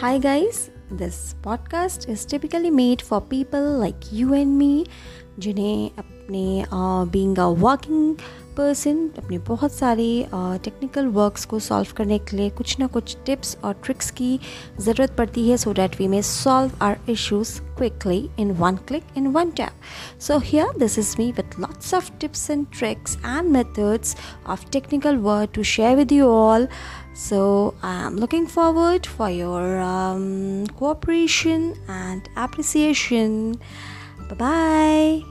Hi, guys. This podcast is typically made for people like you and me जिन्हें अपने being a working person अपने बहुत सारे technical works को solve करने के लिए कुछ ना कुछ टिप्स और ट्रिक्स की ज़रूरत पड़ती है so that we may solve our issues quickly in one click in one tap so here this is me with lots of tips and tricks and methods of technical work to share with you all so I am looking forward for your cooperation and appreciation bye